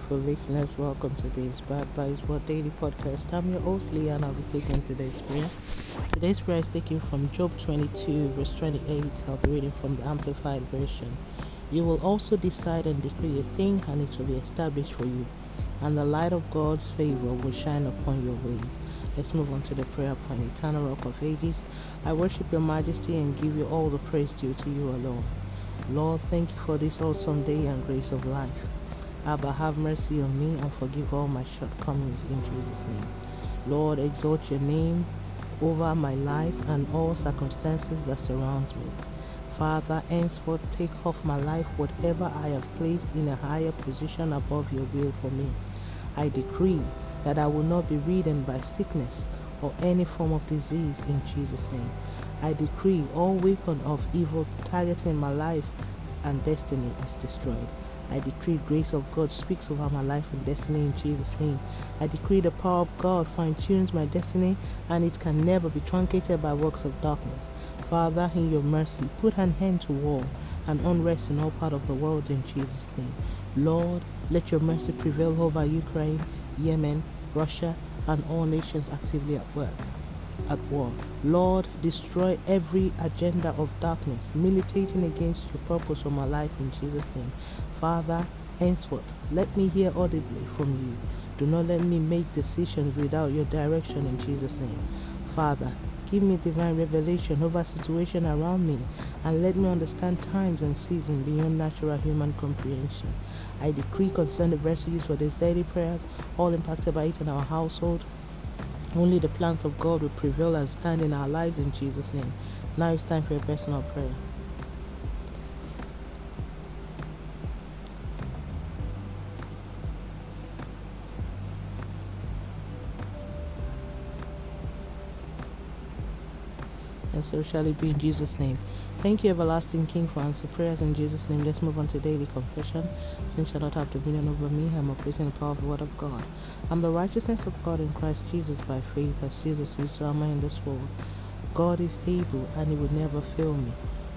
wonderful listeners. Welcome to Be Inspired by Daily Podcast. I'm your host, Leah, and I'll be taking today's prayer. Today's prayer is taken from Job 22, verse 28. I'll be reading from the Amplified Version. You will also decide and decree a thing, and it will be established for you, and the light of God's favor will shine upon your ways. Let's move on to the prayer point. Eternal Rock of Ages, I worship your majesty and give you all the praise due to you alone. Lord, thank you for this awesome day and grace of life. Abba, have mercy on me and forgive all my shortcomings in Jesus' name. Lord, exalt your name over my life and all circumstances that surround me. Father, henceforth take off my life whatever I have placed in a higher position above your will for me. I decree that I will not be ridden by sickness or any form of disease in Jesus' name. I decree all weapon of evil targeting my life and destiny is destroyed. I decree grace of God speaks over my life and destiny in Jesus' name. I decree the power of God fine tunes my destiny and it can never be truncated by works of darkness. Father, in your mercy, put an end to war and unrest in all part of the world in Jesus' name. Lord, let your mercy prevail over Ukraine, Yemen, Russia, and all nations actively at work at war. Lord, destroy every agenda of darkness militating against your purpose for my life in Jesus' name. Father, henceforth, let me hear audibly from you. Do not let me make decisions without your direction in Jesus' name. Father, give me divine revelation over situation around me and let me understand times and seasons beyond natural human comprehension. I decree concerning the verse for this daily prayer, all impacted by it in our household, only the plans of God will prevail and stand in our lives in Jesus' name. Now it's time for a personal prayer. And so shall it be in Jesus' name. Thank you, everlasting King, for answer prayers in Jesus' name. Let's move on to daily confession. Sin shall not have dominion over me. I'm operating the power of the word of God. I'm the righteousness of God in Christ Jesus by faith, as Jesus is, so am I in this world. God is able, and He will never fail me.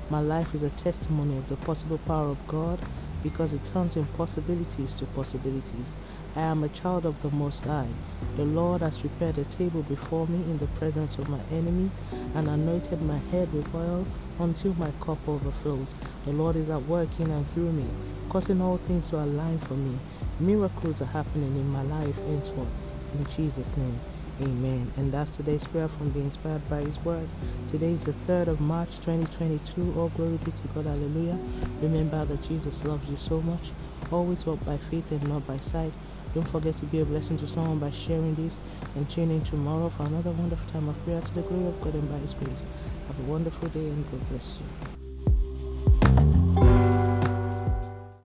My life is a testimony of the possible power of God because it turns impossibilities to possibilities. I am a child of the Most High. The Lord has prepared a table before me in the presence of my enemy and anointed my head with oil until my cup overflows. The Lord is at work in and through me, causing all things to align for me. Miracles are happening in my life henceforth. In Jesus' name. Amen. And that's today's prayer from being inspired by His Word. Today is the 3rd of March 2022. All glory be to God. Hallelujah. Remember that Jesus loves you so much. Always walk by faith and not by sight. Don't forget to be a blessing to someone by sharing this and tune in tomorrow for another wonderful time of prayer to the glory of God and by His grace. Have a wonderful day and God bless you.